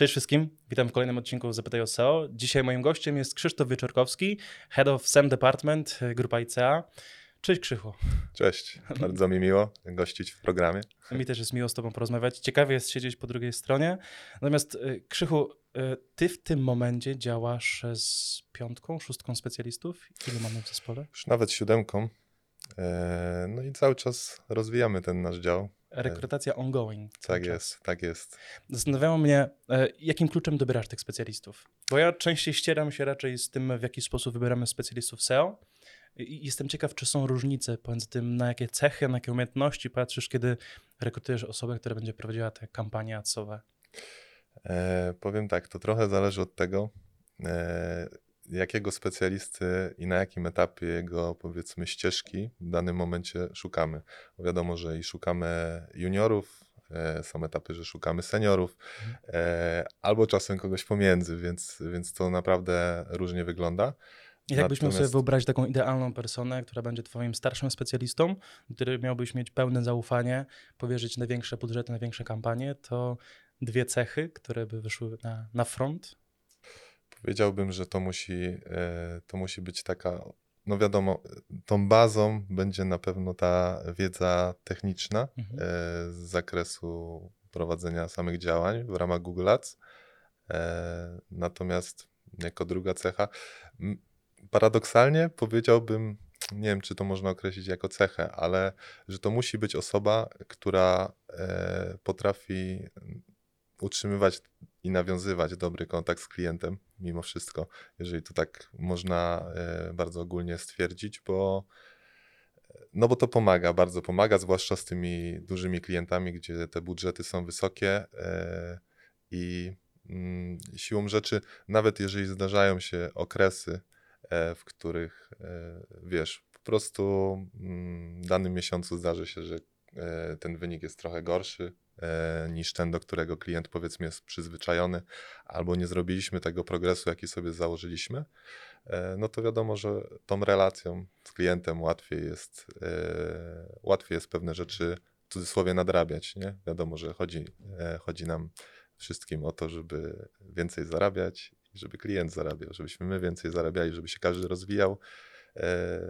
Cześć wszystkim, witam w kolejnym odcinku Zapytaj o SEO. Dzisiaj moim gościem jest Krzysztof Wieczorkowski, Head of SEM Department, Grupa ICA. Cześć Krzychu. Cześć, bardzo mi miło gościć w programie. Mi też jest miło z Tobą porozmawiać. Ciekawie jest siedzieć po drugiej stronie. Natomiast y, Krzychu, y, Ty w tym momencie działasz z piątką, szóstką specjalistów. Ilu mamy w zespole? Już nawet siódemką. E, no i cały czas rozwijamy ten nasz dział. Rekrutacja ongoing. Tak jest, tak jest. Zastanawiało mnie, e, jakim kluczem dobierasz tych specjalistów? Bo ja częściej ścieram się raczej z tym, w jaki sposób wybieramy specjalistów SEO. I jestem ciekaw, czy są różnice pomiędzy tym, na jakie cechy, na jakie umiejętności patrzysz, kiedy rekrutujesz osobę, która będzie prowadziła te kampanie adsowe. E, powiem tak, to trochę zależy od tego, e, jakiego specjalisty i na jakim etapie jego, powiedzmy, ścieżki w danym momencie szukamy. Bo wiadomo, że i szukamy juniorów, e, są etapy, że szukamy seniorów, mhm. e, albo czasem kogoś pomiędzy, więc, więc to naprawdę różnie wygląda. I jakbyś miał sobie wyobrazić taką idealną personę, która będzie twoim starszym specjalistą, który miałbyś mieć pełne zaufanie, powierzyć największe budżety, największe kampanie, to dwie cechy, które by wyszły na, na front? Powiedziałbym, że to musi, e, to musi być taka, no wiadomo, tą bazą będzie na pewno ta wiedza techniczna mhm. E, z zakresu prowadzenia samych działań w ramach Google Ads. E, natomiast jako druga cecha, paradoksalnie powiedziałbym, nie wiem, czy to można określić jako cechę, ale że to musi być osoba, która potrafi utrzymywać i nawiązywać dobry kontakt z klientem, mimo wszystko, jeżeli to tak można e, bardzo ogólnie stwierdzić, bo no bo to pomaga, bardzo pomaga, zwłaszcza z tymi dużymi klientami, gdzie te budżety są wysokie e, i mm, siłą rzeczy, nawet jeżeli zdarzają się okresy, E, w których e, wiesz, po prostu mm, w danym miesiącu zdarzy się, że e, ten wynik jest trochę gorszy niż ten, do którego klient powiedzmy jest przyzwyczajony, albo nie zrobiliśmy tego progresu, jaki sobie założyliśmy, no to wiadomo, że tą relacją z klientem łatwiej jest, łatwiej jest pewne rzeczy w cudzysłowie nadrabiać, nie? Wiadomo, że chodzi, chodzi nam wszystkim o to, żeby więcej zarabiać żeby klient zarabiał, żebyśmy my więcej zarabiali, żeby się każdy rozwijał. E,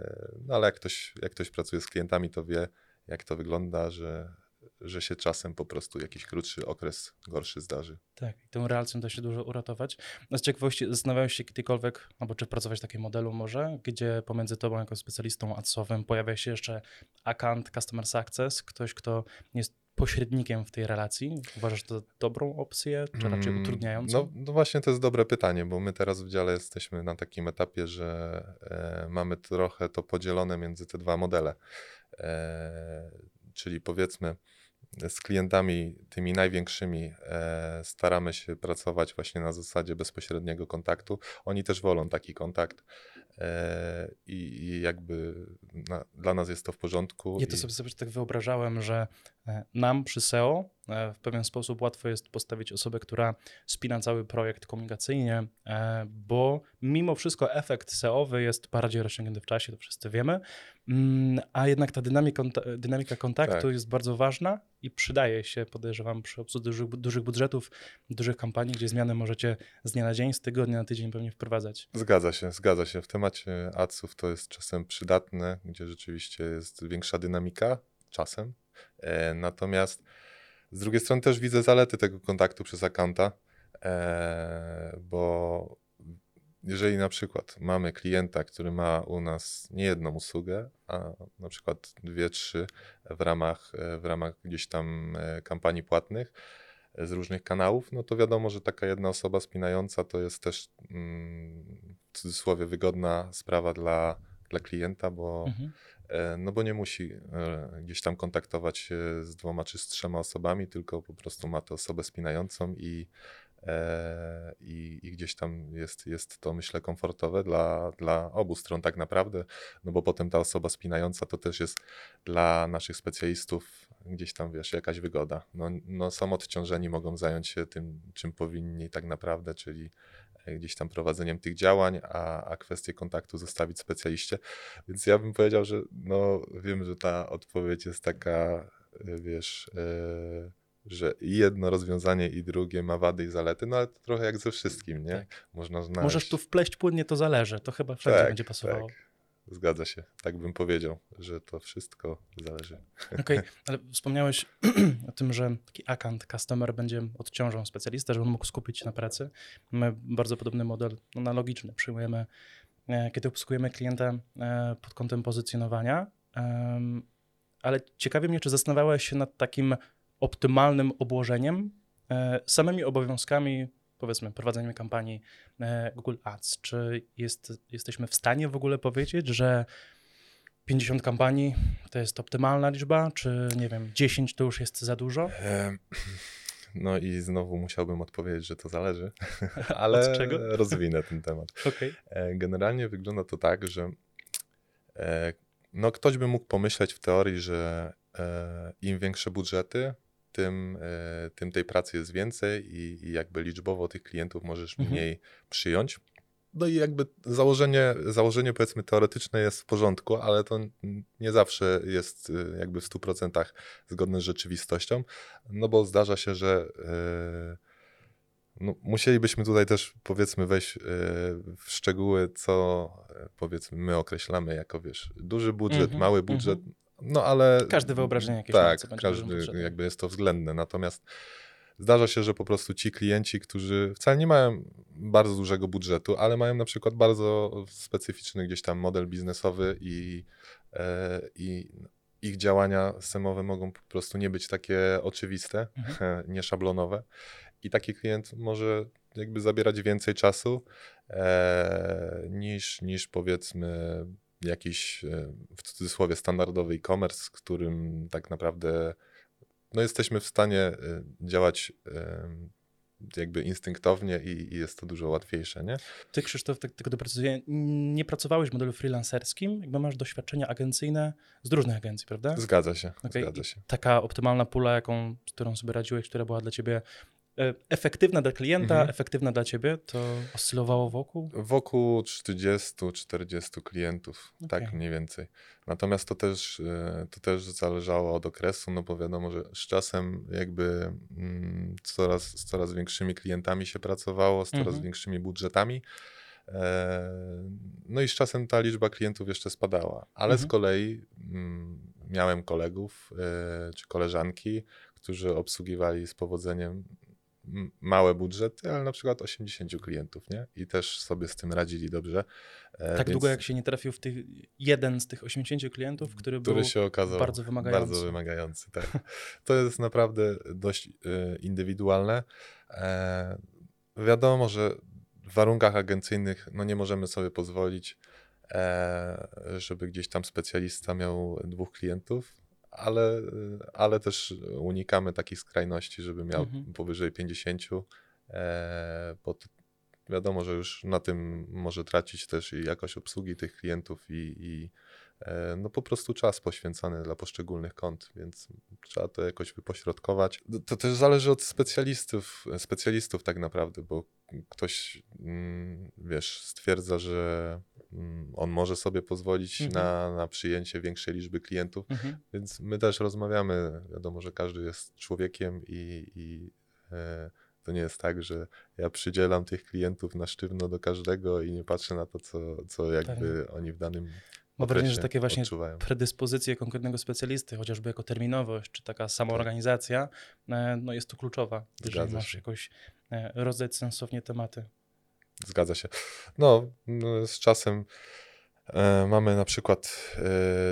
no ale jak ktoś, jak ktoś pracuje z klientami, to wie, jak to wygląda, że, że się czasem po prostu jakiś krótszy okres gorszy zdarzy. Tak, i tą relacją da się dużo uratować. No z ciekawości zastanawiałeś się kiedykolwiek, albo czy pracować w takim modelu może, gdzie pomiędzy tobą jako specjalistą adsowym pojawia się jeszcze account Customer Success, ktoś, kto jest pośrednikiem w tej relacji? Uważasz to dobrą opcję, czy raczej mm, utrudniającą? No, no, właśnie to jest dobre pytanie, bo my teraz w dziale jesteśmy na takim etapie, że e, mamy trochę to podzielone między te dwa modele. E, czyli powiedzmy, z klientami tymi największymi e, staramy się pracować właśnie na zasadzie bezpośredniego kontaktu. Oni też wolą taki kontakt. E, i, i jakby na, dla nas jest to w porządku. Ja to i... sobie, sobie tak wyobrażałem, że nam przy SEO e, w pewien sposób łatwo jest postawić osobę, która spina cały projekt komunikacyjnie, bo mimo wszystko efekt SEOwy jest bardziej rozciągnięty w czasie, to wszyscy wiemy, mm, a jednak ta dynamika, dynamika kontaktu tak. jest bardzo ważna i przydaje się, podejrzewam, przy obsłudze dużych, dużych budżetów, dużych kampanii, gdzie zmiany możecie z dnia na dzień, z tygodnia na tydzień pewnie wprowadzać. Zgadza się, zgadza się. W temacie adsów to jest czasem przydatne, gdzie rzeczywiście jest większa dynamika, czasem. E, natomiast z drugiej strony też widzę zalety tego kontaktu przez akanta, e, bo jeżeli na przykład mamy klienta, który ma u nas nie jedną usługę, a na przykład dwie, trzy w ramach, w ramach gdzieś tam e, kampanii płatnych z różnych kanałów, no to wiadomo, że taka jedna osoba spinająca to jest też mm, w cudzysłowie wygodna sprawa dla, dla klienta, bo, mhm. E, no bo nie musi gdzieś tam kontaktować się z dwoma czy z trzema osobami, tylko po prostu ma tę osobę spinającą i E, i, i, gdzieś tam jest, jest to, myślę, komfortowe dla, dla obu stron tak naprawdę, no bo potem ta osoba spinająca to też jest dla naszych specjalistów gdzieś tam, wiesz, jakaś wygoda. No, no są odciążeni, mogą zająć się tym, czym powinni tak naprawdę, czyli e, gdzieś tam prowadzeniem tych działań, a, a kwestię kontaktu zostawić specjaliście. Więc ja bym powiedział, że no wiem, że ta odpowiedź jest taka, e, wiesz, yy, że i jedno rozwiązanie i drugie ma wady i zalety, no ale to trochę jak ze wszystkim, nie? Tak. Można znaleźć... Możesz tu wpleść płynnie, to zależy. To chyba wszędzie Tak, będzie pasowało. Tak. Zgadza się. Tak bym powiedział, że to wszystko zależy. Okej, ale wspomniałeś o tym, że taki account customer będzie odciążał specjalistę, żeby on mógł skupić się na pracy. My bardzo podobny model analogiczny przyjmujemy, e, kiedy obsługujemy klienta e, pod kątem pozycjonowania. Ale ciekawi mnie, czy zastanawiałeś się nad takim optymalnym obłożeniem e, samymi obowiązkami, powiedzmy, prowadzeniem kampanii e, Google Ads. Czy jest, jesteśmy w stanie w ogóle powiedzieć, że 50 kampanii to jest optymalna liczba, czy nie wiem, 10 to już jest za dużo? No i znowu musiałbym odpowiedzieć, że to zależy, ale rozwinę ten temat. Okej. E, Generalnie wygląda to tak, że e, no ktoś by mógł pomyśleć w teorii, że im większe budżety, tym, e, tym tej pracy jest więcej i, i jakby liczbowo tych klientów możesz Mhm. mniej przyjąć. No i jakby założenie, założenie powiedzmy teoretyczne jest w porządku, ale to nie zawsze jest y, jakby w 100% zgodne z rzeczywistością, no bo zdarza się, że e, no, musielibyśmy tutaj też powiedzmy wejść e, w szczegóły, co e, powiedzmy my określamy jako wiesz, duży budżet, Mhm, mały budżet, no ale... Każdy wyobrażenie jakieś Tak, każdy jakby jest to względne, natomiast zdarza się, że po prostu ci klienci, którzy wcale nie mają bardzo dużego budżetu, ale mają na przykład bardzo specyficzny gdzieś tam model biznesowy i, e, i ich działania systemowe mogą po prostu nie być takie oczywiste, Mhm. nieszablonowe i taki klient może jakby zabierać więcej czasu e, niż, niż powiedzmy jakiś e, w cudzysłowie standardowy e-commerce, z którym tak naprawdę no jesteśmy w stanie e, działać e, jakby instynktownie i, i jest to dużo łatwiejsze, nie? Ty, Krzysztof, tak, tylko doprecyzuję, nie pracowałeś w modelu freelancerskim, jakby masz doświadczenia agencyjne z różnych agencji, prawda? Zgadza się, Okej, zgadza i się. Taka optymalna pula, jaką, z którą sobie radziłeś, która była dla ciebie efektywna dla klienta, Mhm. efektywna dla ciebie, to oscylowało wokół? Wokół 30-40 klientów, tak Okej. mniej więcej. Natomiast to też, e, to też zależało od okresu, no bo wiadomo, że z czasem jakby mm, coraz, z coraz większymi klientami się pracowało, z coraz Mhm. większymi budżetami. E, No i z czasem ta liczba klientów jeszcze spadała. Ale z Mhm. kolei mm, miałem kolegów e, czy koleżanki, którzy obsługiwali z powodzeniem małe budżety, ale na przykład 80 klientów, nie? I też sobie z tym radzili dobrze. E, Tak więc- długo, jak się nie trafił w tych jeden z tych 80 klientów, który, który był się okazał bardzo wymagający. Bardzo wymagający, tak. To jest naprawdę dość e, indywidualne. E, wiadomo, że w warunkach agencyjnych no nie możemy sobie pozwolić, żeby gdzieś tam specjalista miał dwóch klientów, ale, ale też unikamy takich skrajności, żeby miał Mhm. powyżej 50, e, bo wiadomo, że już na tym może tracić też i jakość obsługi tych klientów i, i e, no po prostu czas poświęcony dla poszczególnych kont, więc trzeba to jakoś wypośrodkować. To też zależy od specjalistów, specjalistów tak naprawdę, bo ktoś, mm, wiesz, stwierdza, że mm, on może sobie pozwolić Mhm. na, na przyjęcie większej liczby klientów, Mhm. więc my też rozmawiamy. Wiadomo, że każdy jest człowiekiem i, i e, to nie jest tak, że ja przydzielam tych klientów na sztywno do każdego i nie patrzę na to, co, co jakby oni w danym Mam wrażenie, że takie właśnie odczuwają. predyspozycje konkretnego specjalisty, chociażby jako terminowość, czy taka samoorganizacja, e, no jest tu kluczowa, jeżeli Zgadza masz. E, rozdać sensownie tematy. Zgadza się. No, no, z czasem e, mamy na przykład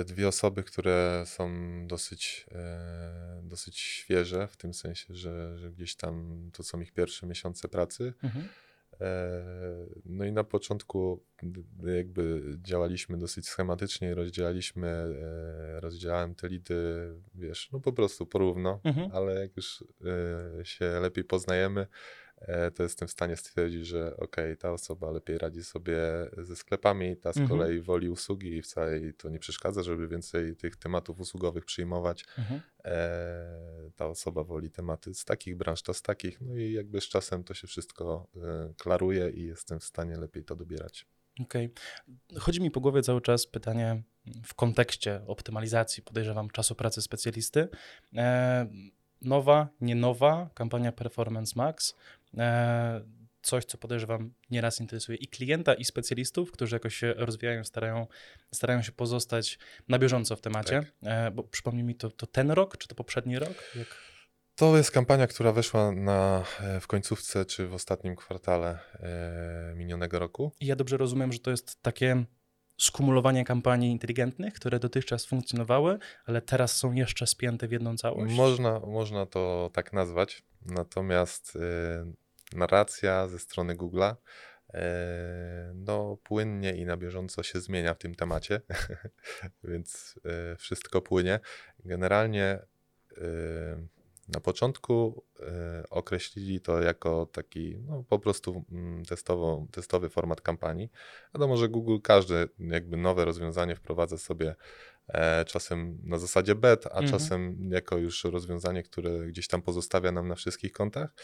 e, dwie osoby, które są dosyć, e, dosyć świeże, w tym sensie, że, że gdzieś tam to są ich pierwsze miesiące pracy. Mhm. E, No i na początku d- jakby działaliśmy dosyć schematycznie, rozdzielaliśmy, e, rozdzielałem te lidy, wiesz, no po prostu porówno, Mhm. ale jak już e, się lepiej poznajemy, e, to jestem w stanie stwierdzić, że okej, ta osoba lepiej radzi sobie ze sklepami, ta z Mhm. kolei woli usługi i wcale jej to nie przeszkadza, żeby więcej tych tematów usługowych przyjmować. Mhm. E, ta osoba woli tematy z takich branż, to z takich, no i jakby z czasem to się wszystko e, klaruje i jestem w stanie lepiej to dobierać. Okej. Chodzi mi po głowie cały czas pytanie w kontekście optymalizacji, podejrzewam, czasu pracy specjalisty. E, nowa, nie nowa kampania Performance Max. E, coś, co podejrzewam nieraz interesuje i klienta, i specjalistów, którzy jakoś się rozwijają, starają, starają się pozostać na bieżąco w temacie. Tak. E, bo przypomnij mi, to, to ten rok, czy to poprzedni rok? Jak... To jest kampania, która weszła na, e, w końcówce czy w ostatnim kwartale minionego roku. I ja dobrze rozumiem, że to jest takie skumulowanie kampanii inteligentnych, które dotychczas funkcjonowały, ale teraz są jeszcze spięte w jedną całość. Można, można to tak nazwać. Natomiast y, narracja ze strony Google'a y, no, płynnie i na bieżąco się zmienia w tym temacie, więc y, wszystko płynie. Generalnie na początku y, określili to jako taki no, po prostu mm, testowo, testowy format kampanii. Wiadomo, że Google każde jakby nowe rozwiązanie wprowadza sobie e, czasem na zasadzie bet, a mhm. czasem jako już rozwiązanie, które gdzieś tam pozostawia nam na wszystkich kontach.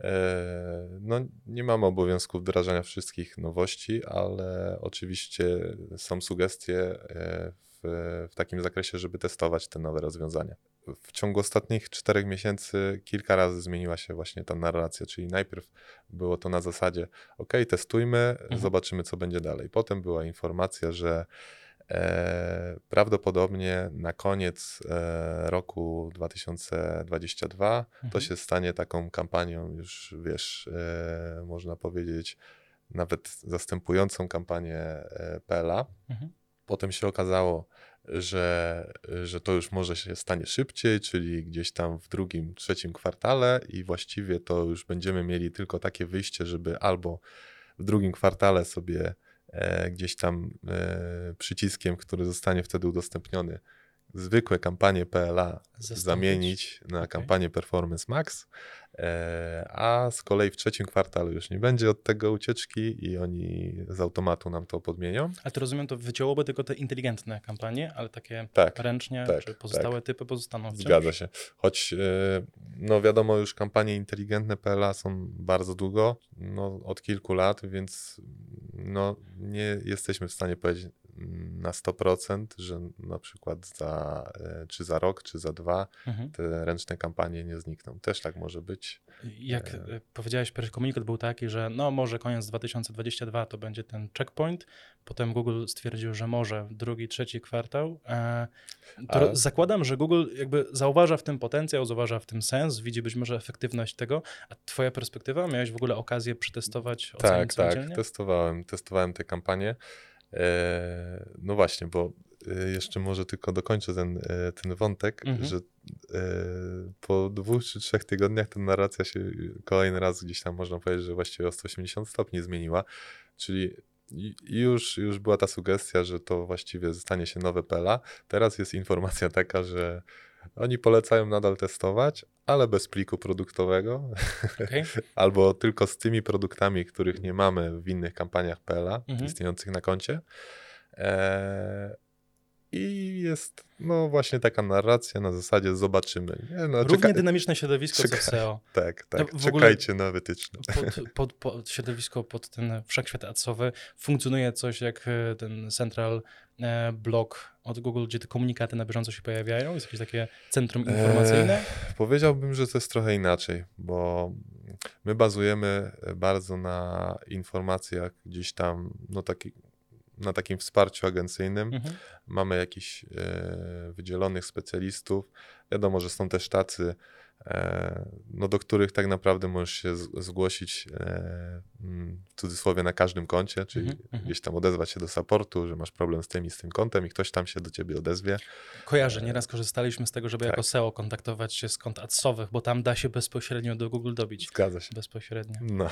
E, no, nie mamy obowiązku wdrażania wszystkich nowości, ale oczywiście są sugestie e, w, w takim zakresie, żeby testować te nowe rozwiązania w ciągu ostatnich czterech miesięcy kilka razy zmieniła się właśnie ta narracja, czyli najpierw było to na zasadzie, ok, testujmy, mhm. zobaczymy, co będzie dalej. Potem była informacja, że e, prawdopodobnie na koniec e, roku 2022 mhm. to się stanie taką kampanią już, wiesz, e, można powiedzieć, nawet zastępującą kampanię e, PLA. Mhm. Potem się okazało, że, że to już może się stanie szybciej, czyli gdzieś tam w drugim, trzecim kwartale i właściwie to już będziemy mieli tylko takie wyjście, żeby albo w drugim kwartale sobie e, gdzieś tam e, przyciskiem, który zostanie wtedy udostępniony, zwykłe kampanie PLA Zastąpić. zamienić na okay. kampanię Performance Max, e, a z kolei w trzecim kwartale już nie będzie od tego ucieczki i oni z automatu nam to podmienią. Ale to rozumiem, to wycięłoby tylko te inteligentne kampanie, ale takie tak, ręcznie, tak, czy pozostałe tak. typy pozostaną wciąż? Zgadza się. Choć e, no wiadomo, już kampanie inteligentne PLA są bardzo długo, no od kilku lat, więc no nie jesteśmy w stanie powiedzieć na 100%, że na przykład za, e, czy za rok, czy za dwa mhm. te ręczne kampanie nie znikną. Też tak może być. Jak e... e powiedziałeś, pierwszy komunikat był taki, że no może koniec 2022 to będzie ten checkpoint. Potem Google stwierdził, że może drugi, trzeci kwartał. E, to zakładam, że Google jakby zauważa w tym potencjał, zauważa w tym sens, widzi być może efektywność tego. A twoja perspektywa? Miałeś w ogóle okazję przetestować? Tak, tak, testowałem, testowałem te kampanie. E, no właśnie, bo e, jeszcze może tylko dokończę ten, e, ten wątek, mhm. że po dwóch czy trzech tygodniach ta narracja się kolejny raz gdzieś tam można powiedzieć, że właściwie o 180 stopni zmieniła, czyli już, już była ta sugestia, że to właściwie stanie się nowe PELA. Teraz jest informacja taka, że oni polecają nadal testować, ale bez pliku produktowego, okay. albo tylko z tymi produktami, których nie mamy w innych kampaniach PLA mhm. istniejących na koncie. E, I jest no właśnie taka narracja na zasadzie zobaczymy. Nie, no, Równie czeka... dynamiczne środowisko Czeka... co SEO. Tak, tak. W Czekajcie na wytyczne. Pod, pod, pod, środowisko pod ten wszechświat adsowy funkcjonuje coś jak e, ten central blog od Google, gdzie te komunikaty na bieżąco się pojawiają? Jest jakieś takie centrum informacyjne? E, powiedziałbym, że to jest trochę inaczej, bo my bazujemy bardzo na informacjach gdzieś tam, no taki na takim wsparciu agencyjnym. Mhm. Mamy jakichś e, wydzielonych specjalistów. Wiadomo, że są też tacy, E, no, do których tak naprawdę możesz się zgłosić e, mm, w cudzysłowie na każdym koncie, czyli mm -hmm. gdzieś tam odezwać się do supportu, że masz problem z tym i z tym kontem i ktoś tam się do ciebie odezwie. Kojarzę, e, nieraz korzystaliśmy z tego, żeby tak. jako SEO kontaktować się z kont adsowych, bo tam da się bezpośrednio do Google dobić. Zgadza się. Bezpośrednio. No.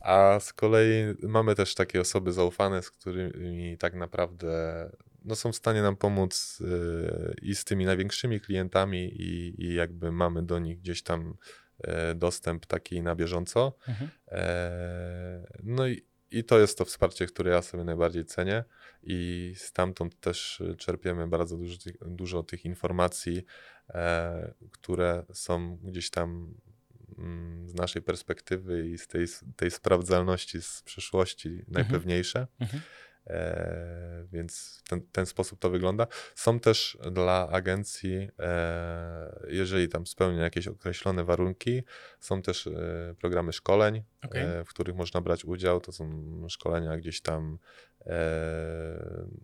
A z kolei mamy też takie osoby zaufane, z którymi tak naprawdę no, są w stanie nam pomóc y, i z tymi największymi klientami i, i jakby mamy do nich gdzieś tam e, dostęp taki na bieżąco. Mhm. E, no i, i to jest to wsparcie, które ja sobie najbardziej cenię i stamtąd też czerpiemy bardzo dużo, dużo tych informacji, e, które są gdzieś tam mm, z naszej perspektywy i z tej, tej sprawdzalności z przeszłości najpewniejsze. Mhm. E, więc ten, ten sposób to wygląda. Są też dla agencji, e, jeżeli tam spełnia jakieś określone warunki, są też e, programy szkoleń, e, w których można brać udział. To są szkolenia gdzieś tam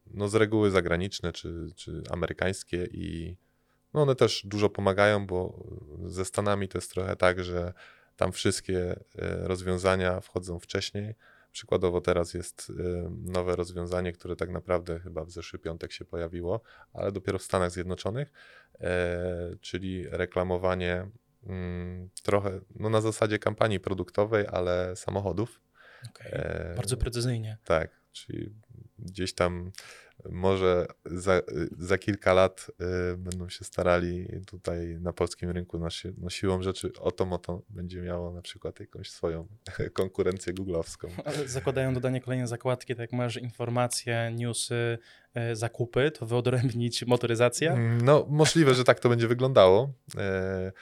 no z reguły zagraniczne czy, czy amerykańskie i no one też dużo pomagają, bo ze Stanami to jest trochę tak, że tam wszystkie rozwiązania wchodzą wcześniej. Przykładowo teraz jest e, nowe rozwiązanie, które tak naprawdę chyba w zeszły piątek się pojawiło, ale dopiero w Stanach Zjednoczonych, e, czyli reklamowanie mm, trochę no na zasadzie kampanii produktowej, ale samochodów. Okej. E, Bardzo precyzyjnie. tak, czyli gdzieś tam może za, za kilka lat y, będą się starali tutaj na polskim rynku no, si- no siłą rzeczy oto moto będzie miało na przykład jakąś swoją konkurencję googlowską. Ale zakładają dodanie kolejnej zakładki, tak jak masz informacje, newsy, e, zakupy, to wyodrębnić motoryzacja. Mm, No możliwe, że tak to będzie wyglądało. E,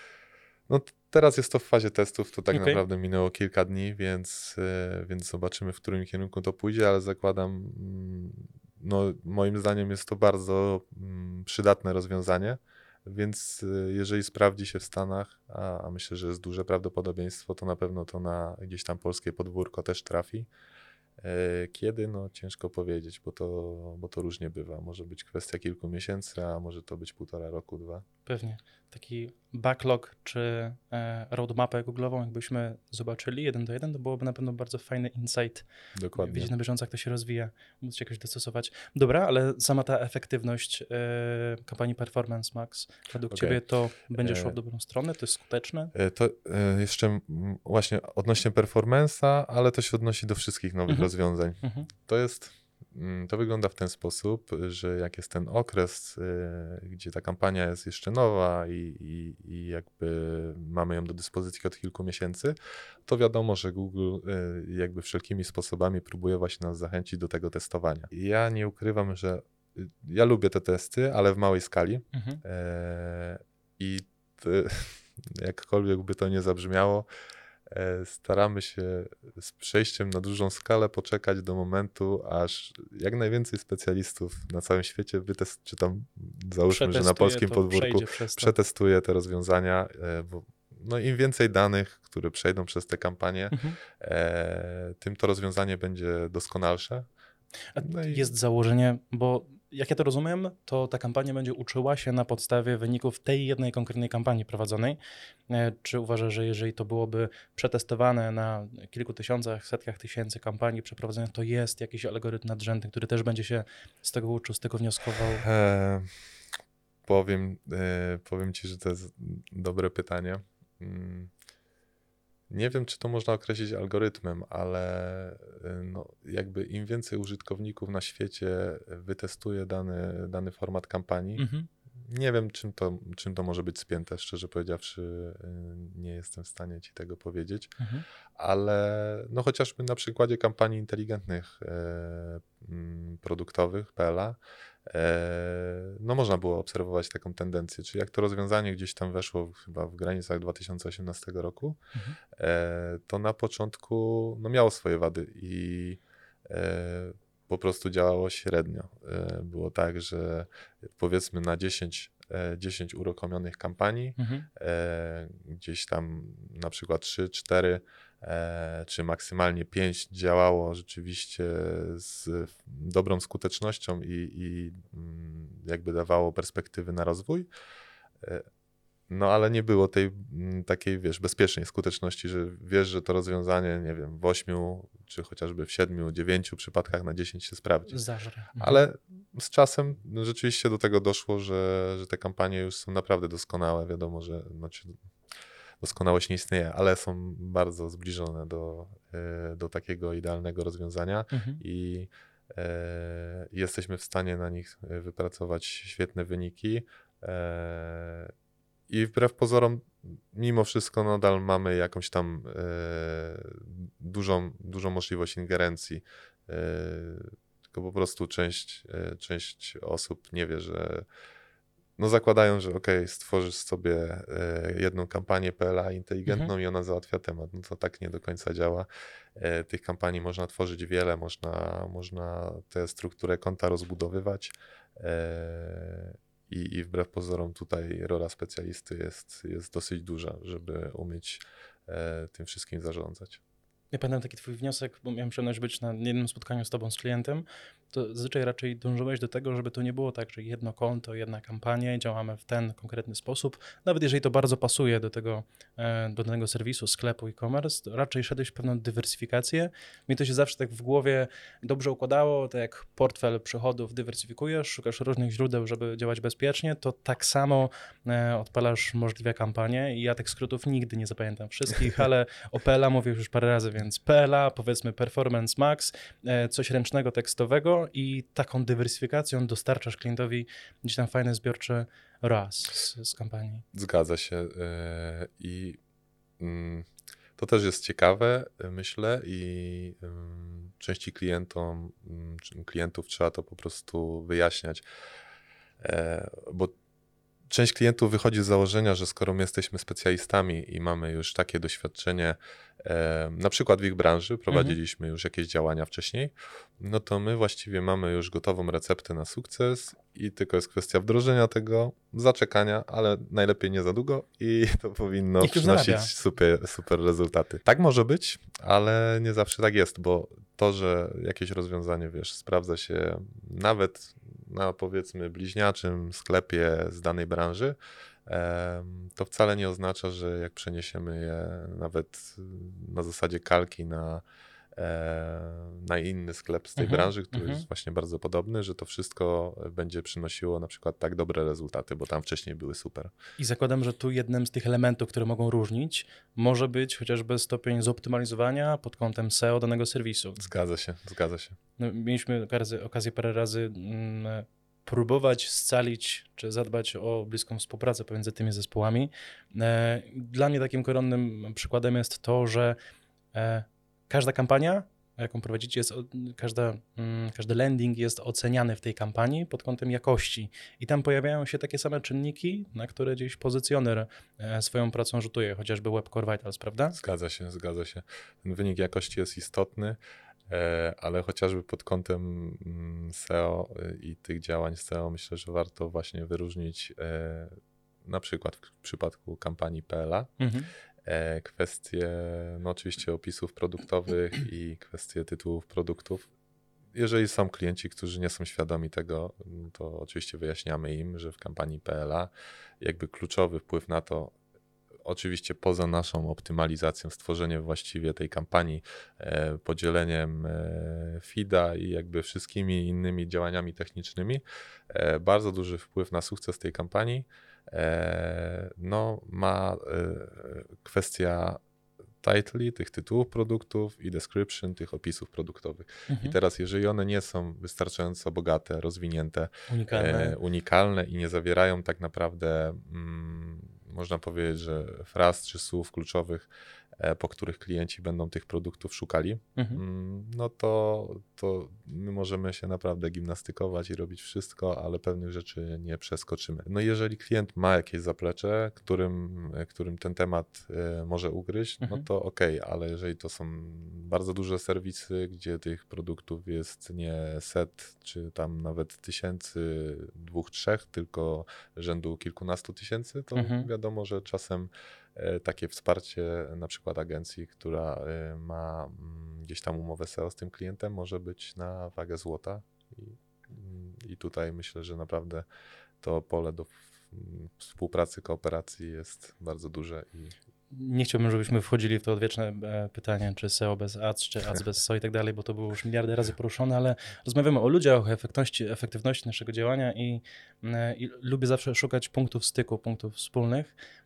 No teraz jest to w fazie testów, to tak Okej. naprawdę minęło kilka dni, więc, e, więc zobaczymy w którym kierunku to pójdzie, ale zakładam, mm, no moim zdaniem jest to bardzo mm, przydatne rozwiązanie, więc e, jeżeli sprawdzi się w Stanach, a, a myślę, że jest duże prawdopodobieństwo, to na pewno to na gdzieś tam polskie podwórko też trafi. E, Kiedy? No ciężko powiedzieć, bo to, bo to różnie bywa. Może być kwestia kilku miesięcy, a może to być półtora roku, dwa. Pewnie. Taki backlog czy e, roadmapę googlową, jakbyśmy zobaczyli jeden do jeden, to byłoby na pewno bardzo fajny insight. Dokładnie. Wiedzieć na bieżąco, jak to się rozwija, móc się jakoś dostosować. Dobra, ale sama ta efektywność e, kampanii Performance Max, według Okej. ciebie to będzie szło E, w dobrą stronę? To jest skuteczne? To jeszcze mm, właśnie odnośnie performance'a, ale to się odnosi do wszystkich nowych Mhm. rozwiązań. Mhm. To jest, to wygląda w ten sposób, że jak jest ten okres, e, gdzie ta kampania jest jeszcze nowa i, i, i jakby mamy ją do dyspozycji od kilku miesięcy, to wiadomo, że Google e, jakby wszelkimi sposobami próbuje właśnie nas zachęcić do tego testowania. Ja nie ukrywam, że y, ja lubię te testy, ale w małej skali. Mhm. E, I jakkolwiek by to nie zabrzmiało, staramy się z przejściem na dużą skalę poczekać do momentu, aż jak najwięcej specjalistów na całym świecie wytest, czy tam załóżmy, że na polskim podwórku przetestuje te rozwiązania, e, bo no im więcej danych, które przejdą przez te kampanie, Mhm. e, tym to rozwiązanie będzie doskonalsze. No i- Jest założenie, bo jak ja to rozumiem, to ta kampania będzie uczyła się na podstawie wyników tej jednej konkretnej kampanii prowadzonej. E, Czy uważasz, że jeżeli to byłoby przetestowane na kilku tysiącach, setkach tysięcy kampanii przeprowadzonych, to jest jakiś algorytm nadrzędny, który też będzie się z tego uczył, z tego wnioskował? E, powiem, e, powiem ci, że to jest dobre pytanie. Mm, Nie wiem, czy to można określić algorytmem, ale e, no, jakby im więcej użytkowników na świecie wytestuje dany, dany format kampanii, Mhm. nie wiem, czym to, czym to może być spięte. Szczerze powiedziawszy, e, nie jestem w stanie ci tego powiedzieć Mhm. ale no chociażby na przykładzie kampanii inteligentnych mm, produktowych PLA, no można było obserwować taką tendencję, czyli jak to rozwiązanie gdzieś tam weszło chyba w granicach 2018 roku, Mhm. e, to na początku no miało swoje wady i e, po prostu działało średnio. E, było tak, że powiedzmy na 10, e, 10 uruchomionych kampanii Mhm. e, gdzieś tam na przykład 3, 4 e, czy maksymalnie 5 działało rzeczywiście z dobrą skutecznością i, i mm, jakby dawało perspektywy na rozwój. E, No ale nie było tej mm, takiej, wiesz, bezpiecznej skuteczności, że wiesz, że to rozwiązanie, nie wiem, w 8 czy chociażby w 7, 9 przypadkach na 10 się sprawdzi. Zażre. Mhm. Ale z czasem rzeczywiście do tego doszło, że, że te kampanie już są naprawdę doskonałe. Wiadomo, że znaczy, doskonałość nie istnieje, ale są bardzo zbliżone do, e, do takiego idealnego rozwiązania Mhm. i e, jesteśmy w stanie na nich e, wypracować świetne wyniki. E, I wbrew pozorom, mimo wszystko, nadal mamy jakąś tam e, dużą, dużą możliwość ingerencji. E, tylko po prostu część, część osób nie wie, że no zakładają, że ok, stworzysz sobie e, jedną kampanię PLA inteligentną mhm. i ona załatwia temat. No to tak nie do końca działa. E, tych kampanii można tworzyć wiele, można, można tę strukturę konta rozbudowywać. E, I, I wbrew pozorom tutaj rola specjalisty jest, jest dosyć duża, żeby umieć tym wszystkim zarządzać. Ja pamiętam taki twój wniosek, bo miałem przyjemność być na jednym spotkaniu z tobą, z klientem, to zazwyczaj raczej dążyłeś do tego, żeby to nie było tak, że jedno konto, jedna kampania i działamy w ten konkretny sposób. Nawet jeżeli to bardzo pasuje do tego, e, do danego serwisu, sklepu e-commerce, to raczej szedłeś w pewną dywersyfikację. Mi to się zawsze tak w głowie dobrze układało, tak jak portfel przychodów dywersyfikujesz, szukasz różnych źródeł, żeby działać bezpiecznie, to tak samo e, odpalasz możliwe kampanie i ja tych skrótów nigdy nie zapamiętam wszystkich, ale o PLA mówię już parę razy, więc PLA, powiedzmy Performance Max, e, coś ręcznego, tekstowego, i taką dywersyfikacją dostarczasz klientowi gdzieś tam fajny zbiorczy raz z, z kampanii. Zgadza się. E, I mm, to też jest ciekawe, myślę, i części klientom, mm, klientów trzeba to po prostu wyjaśniać, e, bo część klientów wychodzi z założenia, że skoro my jesteśmy specjalistami i mamy już takie doświadczenie, e, na przykład w ich branży, prowadziliśmy mhm. już jakieś działania wcześniej, no to my właściwie mamy już gotową receptę na sukces i tylko jest kwestia wdrożenia tego, zaczekania, ale najlepiej nie za długo i to powinno I przynosić super, super rezultaty. Tak może być, ale nie zawsze tak jest, bo to, że jakieś rozwiązanie, wiesz, sprawdza się nawet na powiedzmy bliźniaczym sklepie z danej branży, to wcale nie oznacza, że jak przeniesiemy je nawet na zasadzie kalki na, na inny sklep z tej mhm, branży, który mhm. jest właśnie bardzo podobny, że to wszystko będzie przynosiło na przykład tak dobre rezultaty, bo tam wcześniej były super. I zakładam, że tu jednym z tych elementów, które mogą różnić, może być chociażby stopień zoptymalizowania pod kątem SEO danego serwisu. Zgadza się, zgadza się. No, mieliśmy okazję parę razy mm, próbować scalić czy zadbać o bliską współpracę pomiędzy tymi zespołami. E, dla mnie takim koronnym przykładem jest to, że e, każda kampania, jaką prowadzicie, jest, każda, mm, każdy landing jest oceniany w tej kampanii pod kątem jakości. I tam pojawiają się takie same czynniki, na które gdzieś pozycjoner e, swoją pracą rzutuje, chociażby Web Core Vitals, prawda? Zgadza się, zgadza się. Ten wynik jakości jest istotny. E, ale chociażby pod kątem mm, SEO y, i tych działań SEO myślę, że warto właśnie wyróżnić e, na przykład w przypadku kampanii PLA mhm. E, kwestie no oczywiście opisów produktowych i kwestie tytułów produktów. Jeżeli są klienci, którzy nie są świadomi tego, to oczywiście wyjaśniamy im, że w kampanii PLA jakby kluczowy wpływ na to, oczywiście poza naszą optymalizacją, stworzeniem właściwie tej kampanii, e, podzieleniem e, FIDA i jakby wszystkimi innymi działaniami technicznymi, bardzo duży wpływ na sukces tej kampanii no, ma kwestia titli, tych tytułów produktów i description, tych opisów produktowych. Mhm. I teraz, jeżeli one nie są wystarczająco bogate, rozwinięte, unikalne, e, unikalne i nie zawierają tak naprawdę mm, można powiedzieć, że fraz czy słów kluczowych, e, po których klienci będą tych produktów szukali, mhm. Mm, no to, to my możemy się naprawdę gimnastykować i robić wszystko, ale pewnych rzeczy nie przeskoczymy. No jeżeli klient ma jakieś zaplecze, którym, którym ten temat e, może ugryźć, no mhm. no to ok, ale jeżeli to są bardzo duże serwisy, gdzie tych produktów jest nie set, czy tam nawet tysięcy, dwóch, trzech, tylko rzędu kilkunastu tysięcy, to mhm. wiadomo, że czasem e, takie wsparcie na przykład agencji, która e, ma mm, gdzieś tam umowę SEO z tym klientem, może być na wagę złota. I, mm, i tutaj myślę, że naprawdę to pole do współpracy, kooperacji jest bardzo duże i nie chciałbym, żebyśmy wchodzili w to odwieczne e, pytanie, czy SEO bez ads, czy ads bez SEO i tak dalej, bo to było już miliardy razy poruszone, ale rozmawiamy o ludziach, o efektywności, efektywności naszego działania i, e, i lubię zawsze szukać punktów styku, punktów wspólnych mm,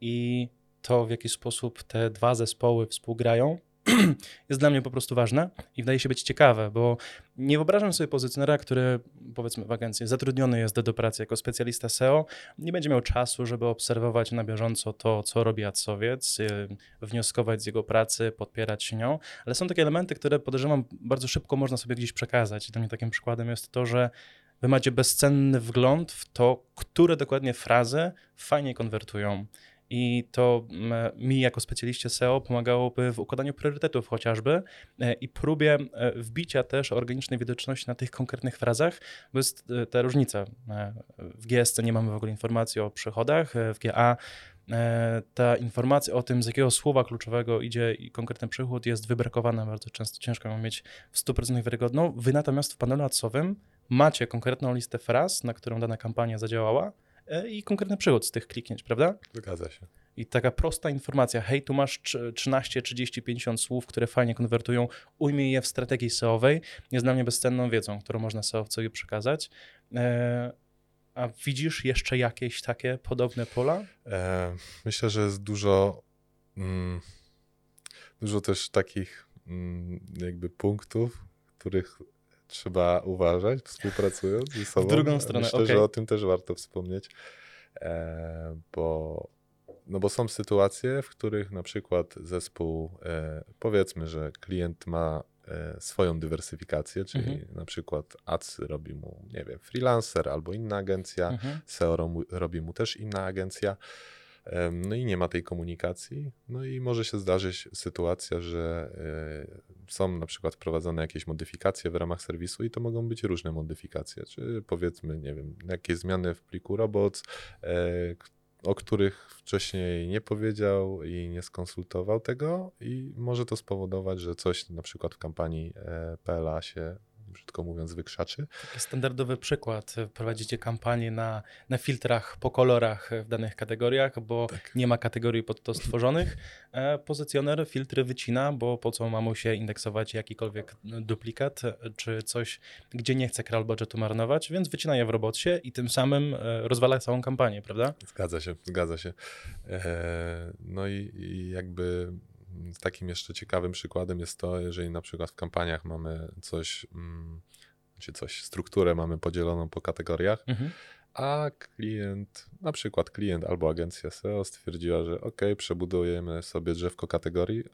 i to, w jaki sposób te dwa zespoły współgrają, jest dla mnie po prostu ważne i wydaje się być ciekawe, bo nie wyobrażam sobie pozycjonera, który powiedzmy w agencji zatrudniony jest do pracy jako specjalista SEO, nie będzie miał czasu, żeby obserwować na bieżąco to, co robi adsowiec, y, wnioskować z jego pracy, podpierać się nią, ale są takie elementy, które podejrzewam bardzo szybko można sobie gdzieś przekazać. Dla mnie takim przykładem jest to, że wy macie bezcenny wgląd w to, które dokładnie frazy fajnie konwertują. I to mm, mi jako specjaliście SEO pomagałoby w układaniu priorytetów chociażby e, i próbie e, wbicia też organicznej widoczności na tych konkretnych frazach, bo jest e, ta różnica. W GSC nie mamy w ogóle informacji o przychodach, w GA ta informacja o tym, z jakiego słowa kluczowego idzie i konkretny przychód jest wybrakowana bardzo często, ciężko ją mieć w 100% wiarygodną. Wy natomiast w panelu adsowym macie konkretną listę fraz, na którą dana kampania zadziałała, E, i konkretny przychód z tych kliknięć, prawda? Zgadza się. I taka prosta informacja, hej, tu masz 13, 30, 50 słów, które fajnie konwertują, ujmij je w strategii SEO-owej, jest dla mnie bezcenną wiedzą, którą można SEO-wcowi przekazać. E, a widzisz jeszcze jakieś takie podobne pola? E, myślę, że jest dużo, mm, dużo też takich mm, jakby punktów, których trzeba uważać, współpracując ze sobą. W drugą stronę, Myślę, okay. że o tym też warto wspomnieć, e, bo, no bo są sytuacje, w których na przykład zespół, e, powiedzmy, że klient ma e, swoją dywersyfikację, czyli mhm. na przykład ads robi mu, nie wiem, freelancer albo inna agencja, mhm. SEO robi mu też inna agencja. No i nie ma tej komunikacji. No i może się zdarzyć sytuacja, że e, są na przykład wprowadzone jakieś modyfikacje w ramach serwisu i to mogą być różne modyfikacje, czy powiedzmy, nie wiem, jakieś zmiany w pliku robots, e, o których wcześniej nie powiedział i nie skonsultował tego i może to spowodować, że coś na przykład w kampanii e, PLA się brzydko mówiąc, wykrzaczy. Taki standardowy przykład. Prowadzicie kampanię na, na filtrach po kolorach w danych kategoriach, bo tak. nie ma kategorii pod to stworzonych. E, pozycjoner filtry wycina, bo po co ma mu się indeksować jakikolwiek duplikat, czy coś, gdzie nie chce crawl budgetu marnować, więc wycina je w robocie i tym samym e, rozwala całą kampanię, prawda? Zgadza się, zgadza się. E, no i, i jakby takim jeszcze ciekawym przykładem jest to, jeżeli na przykład w kampaniach mamy coś, mm, czy coś, strukturę mamy podzieloną po kategoriach, mhm. a klient, na przykład klient albo agencja SEO stwierdziła, że ok, przebudujemy sobie drzewko kategorii,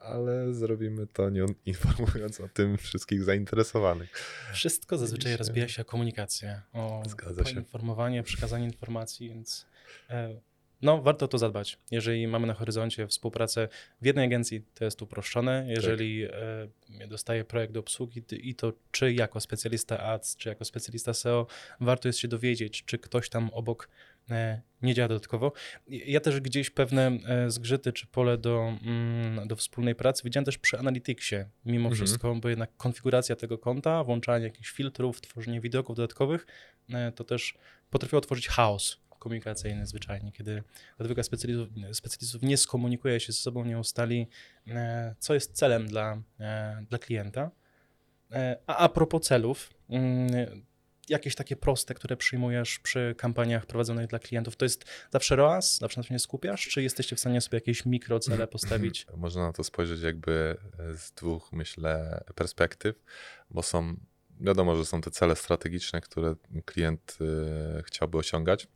ale zrobimy to nie informując o tym wszystkich zainteresowanych. Wszystko zazwyczaj rozbija się o komunikację, o Zgadza poinformowanie, się. przekazanie informacji, więc e, no, warto to zadbać. Jeżeli mamy na horyzoncie współpracę w jednej agencji, to jest uproszczone. Jeżeli tak. e, dostaję projekt do obsługi i to czy jako specjalista ads, czy jako specjalista SEO, warto jest się dowiedzieć, czy ktoś tam obok e, nie działa dodatkowo. Ja też gdzieś pewne e, zgrzyty czy pole do, mm, do wspólnej pracy widziałem też przy Analyticsie, mimo mhm. wszystko, bo jednak konfiguracja tego konta, włączanie jakichś filtrów, tworzenie wideoków dodatkowych, e, to też potrafiło tworzyć chaos komunikacyjny zwyczajnie, kiedy dwójka specjalistów, specjalistów nie skomunikuje się ze sobą, nie ustali, e, co jest celem dla, e, dla klienta. E, a a propos celów, mm, jakieś takie proste, które przyjmujesz przy kampaniach prowadzonych dla klientów, to jest zawsze ROAS? Zawsze na tym się skupiasz? Czy jesteście w stanie sobie jakieś mikrocele postawić? Można na to spojrzeć jakby z dwóch, myślę, perspektyw, bo są, wiadomo, że są te cele strategiczne, które klient chciałby osiągać.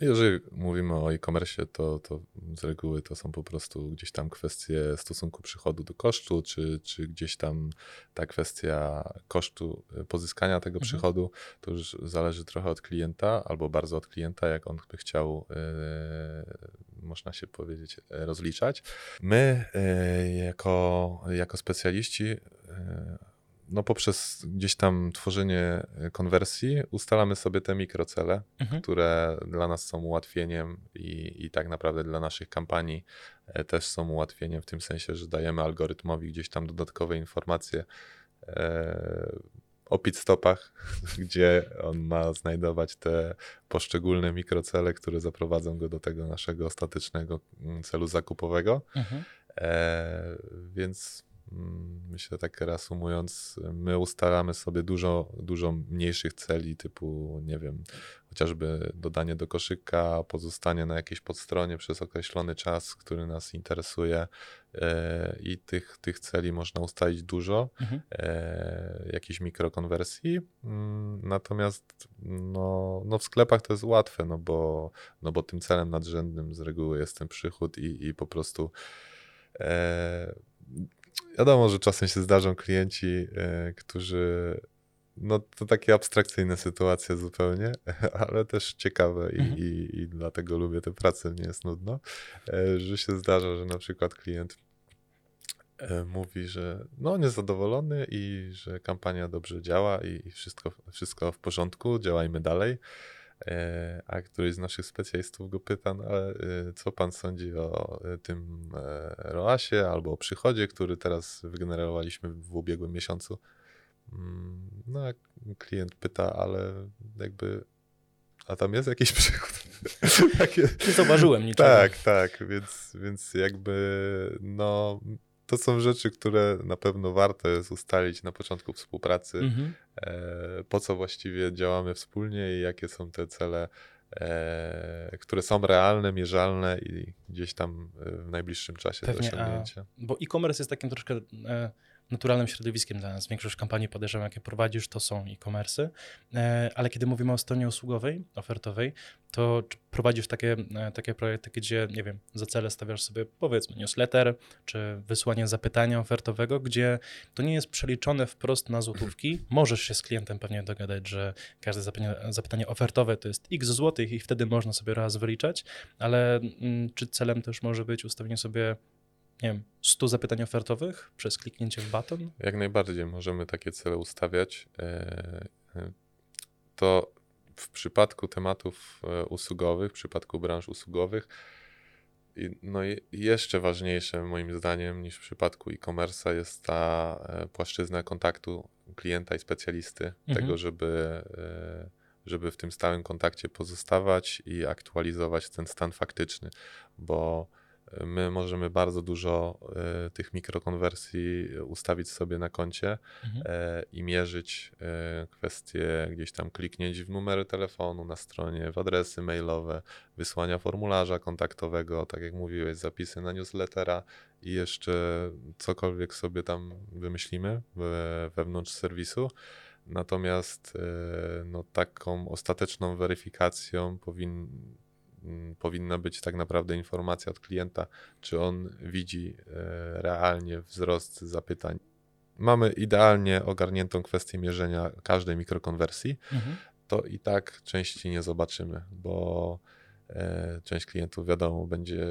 Jeżeli mówimy o e-commerce, to, to z reguły to są po prostu gdzieś tam kwestie stosunku przychodu do kosztu, czy, czy gdzieś tam ta kwestia kosztu e, pozyskania tego mhm. przychodu, to już zależy trochę od klienta, albo bardzo od klienta, jak on by chciał, yy, można się powiedzieć, rozliczać. My yy, jako, jako specjaliści yy, no poprzez gdzieś tam tworzenie konwersji ustalamy sobie te mikrocele, mhm. które dla nas są ułatwieniem i, i tak naprawdę dla naszych kampanii e, też są ułatwieniem w tym sensie, że dajemy algorytmowi gdzieś tam dodatkowe informacje e, o pit stopach, gdzie on ma znajdować te poszczególne mikrocele, które zaprowadzą go do tego naszego ostatecznego mm, celu zakupowego. Mhm. E, więc myślę tak reasumując, my ustalamy sobie dużo, dużo mniejszych celi, typu, nie wiem, chociażby dodanie do koszyka, pozostanie na jakiejś podstronie przez określony czas, który nas interesuje e, i tych, tych celi można ustalić dużo, mhm. E, jakiejś mikrokonwersji. Mm, natomiast no, no w sklepach to jest łatwe, no bo, no bo tym celem nadrzędnym z reguły jest ten przychód i, i po prostu e, wiadomo, że czasem się zdarzą klienci, e, którzy no to takie abstrakcyjne sytuacje zupełnie, ale też ciekawe i, mhm. i, i dlatego lubię tę pracę, nie jest nudno, e, że się zdarza, że na przykład klient e, mówi, że no niezadowolony i że kampania dobrze działa i wszystko, wszystko w porządku, działajmy dalej. E, a któryś z naszych specjalistów go pyta, no ale co pan sądzi o tym ROASie albo o przychodzie, który teraz wygenerowaliśmy w ubiegłym miesiącu? Mm, no, jak klient pyta, ale jakby, a tam jest jakiś przychód? Nie zauważyłem niczego. Tak, tak, więc, więc jakby, no, to są rzeczy, które na pewno warto jest ustalić na początku współpracy, mhm. E, po co właściwie działamy wspólnie i jakie są te cele, e, które są realne, mierzalne i gdzieś tam w najbliższym czasie Pewnie, do osiągnięcia. A, bo e-commerce jest takim troszkę e, naturalnym środowiskiem dla nas. Większość kampanii podejrzewam, jakie prowadzisz, to są e-commerce, e, ale kiedy mówimy o stronie usługowej, ofertowej, to prowadzisz takie, e, takie projekty, gdzie, nie wiem, za cele stawiasz sobie powiedzmy newsletter, czy wysłanie zapytania ofertowego, gdzie to nie jest przeliczone wprost na złotówki. Możesz się z klientem pewnie dogadać, że każde zapytanie, zapytanie ofertowe to jest x złotych i wtedy można sobie raz wyliczać, ale mm, czy celem też może być ustawienie sobie nie wiem, 100 zapytań ofertowych przez kliknięcie w baton? Jak najbardziej możemy takie cele ustawiać. E, e, to w przypadku tematów e, usługowych, w przypadku branż usługowych, no jeszcze ważniejsze moim zdaniem niż w przypadku e-commerce jest ta płaszczyzna kontaktu klienta i specjalisty, mhm. tego, żeby, żeby w tym stałym kontakcie pozostawać i aktualizować ten stan faktyczny, bo My możemy bardzo dużo y, tych mikrokonwersji ustawić sobie na koncie mhm. y, i mierzyć y, kwestie gdzieś tam kliknięć w numery telefonu na stronie, w adresy mailowe, wysłania formularza kontaktowego, tak jak mówiłeś, zapisy na newslettera i jeszcze cokolwiek sobie tam wymyślimy wewnątrz serwisu. Natomiast no, taką ostateczną weryfikacją powin, Mm, powinna być tak naprawdę informacja od klienta, czy on widzi e, realnie wzrost zapytań. Mamy idealnie ogarniętą kwestię mierzenia każdej mikrokonwersji, mhm. to i tak części nie zobaczymy, bo część klientów, wiadomo, będzie,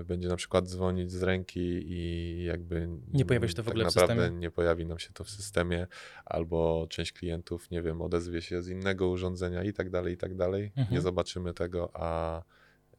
e, będzie na przykład dzwonić z ręki i jakby. Nie pojawi się to w tak ogóle naprawdę w systemie. nie pojawi nam się to w systemie, albo część klientów, nie wiem, odezwie się z innego urządzenia i tak dalej, i tak dalej. Mhm. Nie zobaczymy tego, a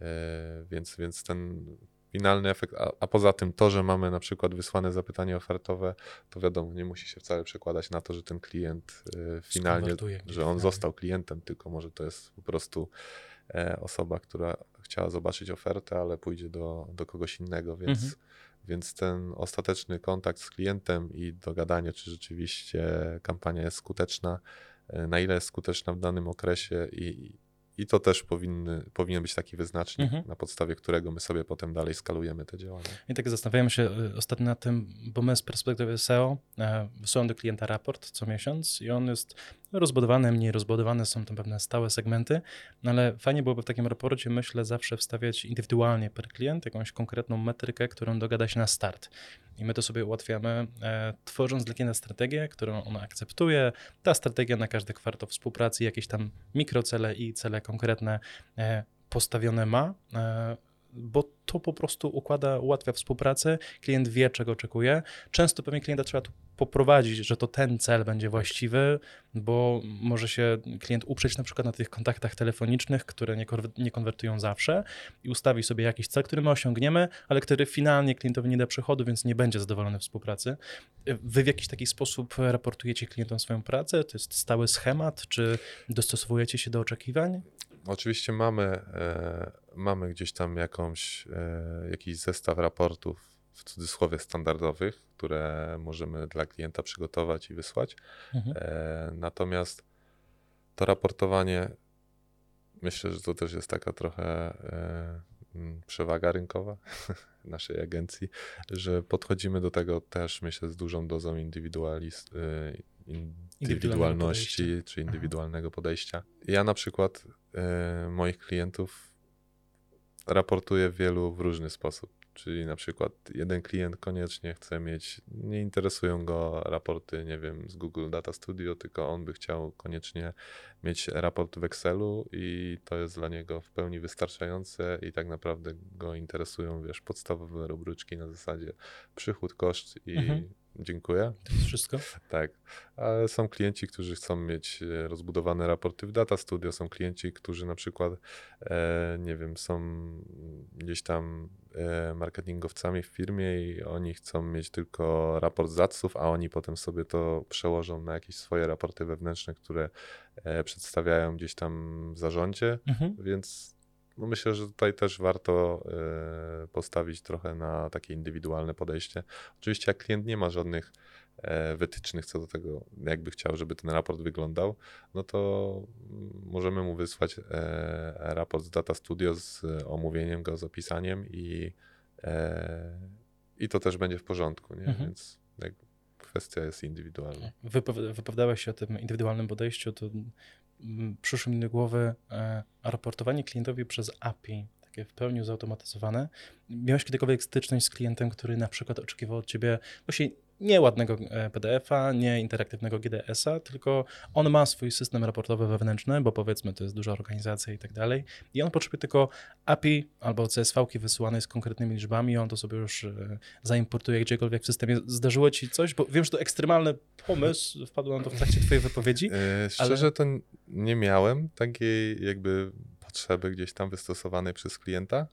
e, więc, więc ten finalny efekt, a, a, poza tym to, że mamy na przykład wysłane zapytanie ofertowe, to wiadomo, nie musi się wcale przekładać na to, że ten klient finalnie, że on został klientem, tylko może to jest po prostu E, osoba, która chciała zobaczyć ofertę, ale pójdzie do, do kogoś innego, więc, mhm. więc ten ostateczny kontakt z klientem i dogadanie, czy rzeczywiście kampania jest skuteczna, e, na ile jest skuteczna w danym okresie i, i to też powinny, powinien być taki wyznacznik, mhm. na podstawie którego my sobie potem dalej skalujemy te działania. I tak zastanawiamy się y, ostatnio nad tym, bo my z perspektywy SEO e, wysyłamy do klienta raport co miesiąc i on jest rozbudowany, mniej rozbudowany, są tam pewne stałe segmenty, no ale fajnie byłoby w takim raporcie, myślę, zawsze wstawiać indywidualnie per klient jakąś konkretną metrykę, którą dogada się na start. I my to sobie ułatwiamy, e, tworząc dla klienta strategię, którą on akceptuje. Ta strategia na każdy kwartał współpracy, jakieś tam mikrocele i cele konkretne e, postawione ma. E, bo to po prostu układa, ułatwia współpracę, klient wie, czego oczekuje. Często pewnie klienta trzeba tu poprowadzić, że to ten cel będzie właściwy, bo może się klient uprzeć na przykład na tych kontaktach telefonicznych, które nie, nie konwertują zawsze i ustawi sobie jakiś cel, który my osiągniemy, ale który finalnie klientowi nie da przychodu, więc nie będzie zadowolony współpracy. Wy w jakiś taki sposób raportujecie klientom swoją pracę? To jest stały schemat, czy dostosowujecie się do oczekiwań? Oczywiście mamy, e, mamy gdzieś tam jakąś, e, jakiś zestaw raportów w cudzysłowie standardowych, które możemy dla klienta przygotować i wysłać. Mhm. E, natomiast to raportowanie, myślę, że to też jest taka trochę przewaga rynkowa naszej agencji, że podchodzimy do tego też, myślę, z dużą dozą indywidualizm, e, indywidualności czy indywidualnego podejścia. Ja na przykład moich klientów raportuję wielu w różny sposób Czyli na przykład jeden klient koniecznie chce mieć, nie interesują go raporty, nie wiem, z Google Data Studio, tylko on by chciał koniecznie mieć raport w Excelu i to jest dla niego w pełni wystarczające i tak naprawdę go interesują, wiesz, podstawowe rubryczki na zasadzie przychód, koszt i mhm. Dziękuję. To jest wszystko? Tak, ale są klienci, którzy chcą mieć e, rozbudowane raporty w Data Studio, są klienci, którzy na przykład, e, nie wiem, są gdzieś tam e, marketingowcami w firmie i oni chcą mieć tylko raport zaców, a oni potem sobie to przełożą na jakieś swoje raporty wewnętrzne, które e, przedstawiają gdzieś tam w zarządzie, mhm. więc no myślę, że tutaj też warto e, postawić trochę na takie indywidualne podejście. Oczywiście, jak klient nie ma żadnych e, wytycznych co do tego, jakby chciał, żeby ten raport wyglądał, no to możemy mu wysłać e, raport z Data Studio z omówieniem go, z opisaniem i, i to też będzie w porządku, nie? Mhm. więc kwestia jest indywidualna. Wypowiadałeś się o tym indywidualnym podejściu, to przyszło mi do głowy e, raportowanie klientowi przez API, takie w pełni zautomatyzowane. Miałeś kiedykolwiek styczność z klientem, który na przykład oczekiwał od ciebie właśnie nie ładnego e, PDF-a, nie interaktywnego GDS-a, tylko on ma swój system raportowy wewnętrzny, bo powiedzmy to jest duża organizacja i tak dalej, i on potrzebuje tylko API albo CSV-ki wysyłanej z konkretnymi liczbami, on to sobie już e, zaimportuje gdziekolwiek w systemie. Zdarzyło ci coś? Bo wiem, że to ekstremalny pomysł, wpadło nam to w trakcie twojej wypowiedzi. Yy, szczerze ale... to nie miałem takiej jakby potrzeby gdzieś tam wystosowanej przez klienta.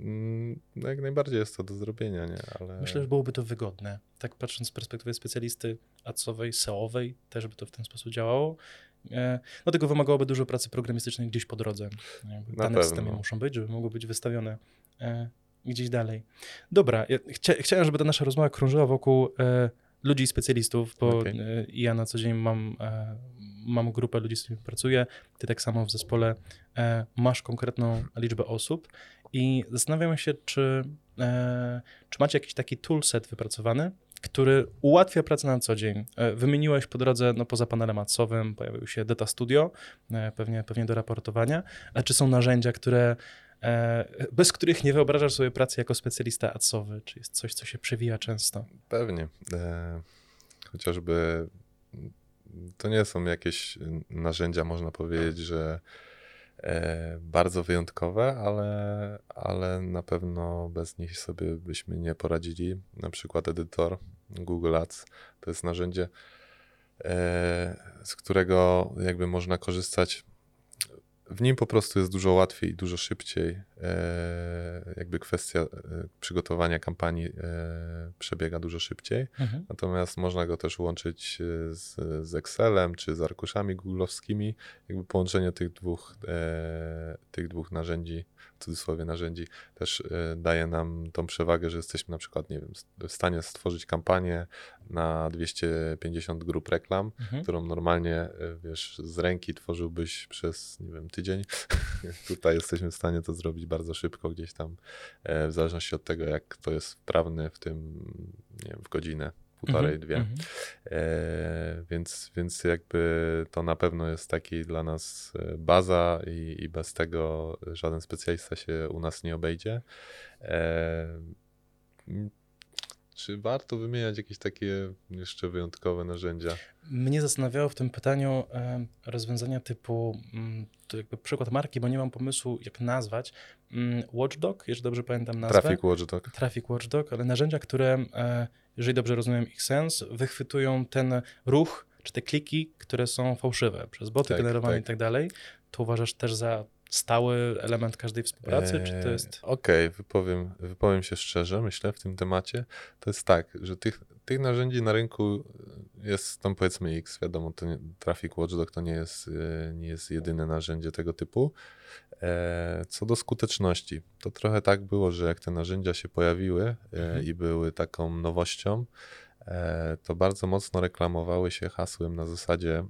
Mm, no jak najbardziej jest to do zrobienia, nie? Ale... Myślę, że byłoby to wygodne. Tak patrząc z perspektywy specjalisty ACOwej, SEO-owej, też by to w ten sposób działało. E, no tego wymagałoby dużo pracy programistycznej gdzieś po drodze. Dane w systemie muszą być, żeby mogły być wystawione e, gdzieś dalej. Dobra, ja chcia, chciałem, żeby ta nasza rozmowa krążyła wokół e, ludzi specjalistów, bo okay. ja na co dzień mam, mam grupę ludzi, z którymi pracuję. Ty tak samo w zespole masz konkretną liczbę osób i zastanawiam się, czy, e, czy macie jakiś taki toolset wypracowany, który ułatwia pracę na co dzień. E, wymieniłeś po drodze, no poza panelem adsowym, pojawił się Data Studio, e, pewnie, pewnie do raportowania. A czy są narzędzia, które, e, bez których nie wyobrażasz sobie pracy jako specjalista adsowy? Czy jest coś, co się przewija często? Pewnie. Chociażby to nie są jakieś narzędzia, można powiedzieć, że bardzo wyjątkowe, ale, ale na pewno bez nich sobie byśmy nie poradzili. Na przykład edytor Google Ads to jest narzędzie, e, z którego jakby można korzystać w nim po prostu jest dużo łatwiej dużo szybciej. E, jakby kwestia e, przygotowania kampanii e, przebiega dużo szybciej. Mhm. Natomiast można go też łączyć z, z Excelem czy z arkuszami googlowskimi. Jakby połączenie tych dwóch, tych dwóch narzędzi w cudzysłowie narzędzi też daje nam tą przewagę, że jesteśmy na przykład, nie wiem, w stanie stworzyć kampanię na 250 grup reklam, mhm. którą normalnie, wiesz, z ręki tworzyłbyś przez, nie wiem, tydzień. Tutaj jesteśmy w stanie to zrobić bardzo szybko, gdzieś tam, e, w zależności od tego, jak to jest wprawne w tym, nie wiem, w godzinę półtorej, -hmm, dwie. Mm -hmm. e, więc, więc jakby to na pewno jest taki dla nas e, baza i, i bez tego żaden specjalista się u nas nie obejdzie. E, czy warto wymieniać jakieś takie jeszcze wyjątkowe narzędzia? Mnie zastanawiało w tym pytaniu rozwiązania typu, mm, to jakby przykład marki, bo nie mam pomysłu, jak nazwać. Mm, Watchdog, jeżeli dobrze pamiętam nazwę. Traffic Watchdog. Traffic Watchdog, ale narzędzia, które e, jeżeli dobrze rozumiem ich sens, wychwytują ten ruch czy te kliki, które są fałszywe, przez boty tak, generowane tak. i tak dalej. To uważasz też za stały element każdej współpracy, eee, czy to jest... Okej, okay, wypowiem, wypowiem się szczerze, myślę, w tym temacie. To jest tak, że tych, tych narzędzi na rynku jest tam powiedzmy X, wiadomo, to nie, Traffic Watchdog to nie jest, e, nie jest jedyne narzędzie tego typu. E, co do skuteczności, to trochę tak było, że jak te narzędzia się pojawiły e, mhm. i były taką nowością, to bardzo mocno reklamowały się hasłem na zasadzie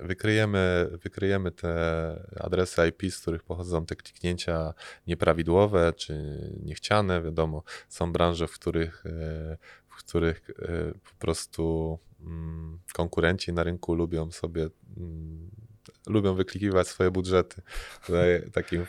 wykryjemy, wykryjemy te adresy IP, z których pochodzą te kliknięcia nieprawidłowe czy niechciane. Wiadomo, są branże, w których, w których po prostu mm, konkurenci na rynku lubią sobie mm, lubią wyklikiwać swoje budżety. Tutaj takim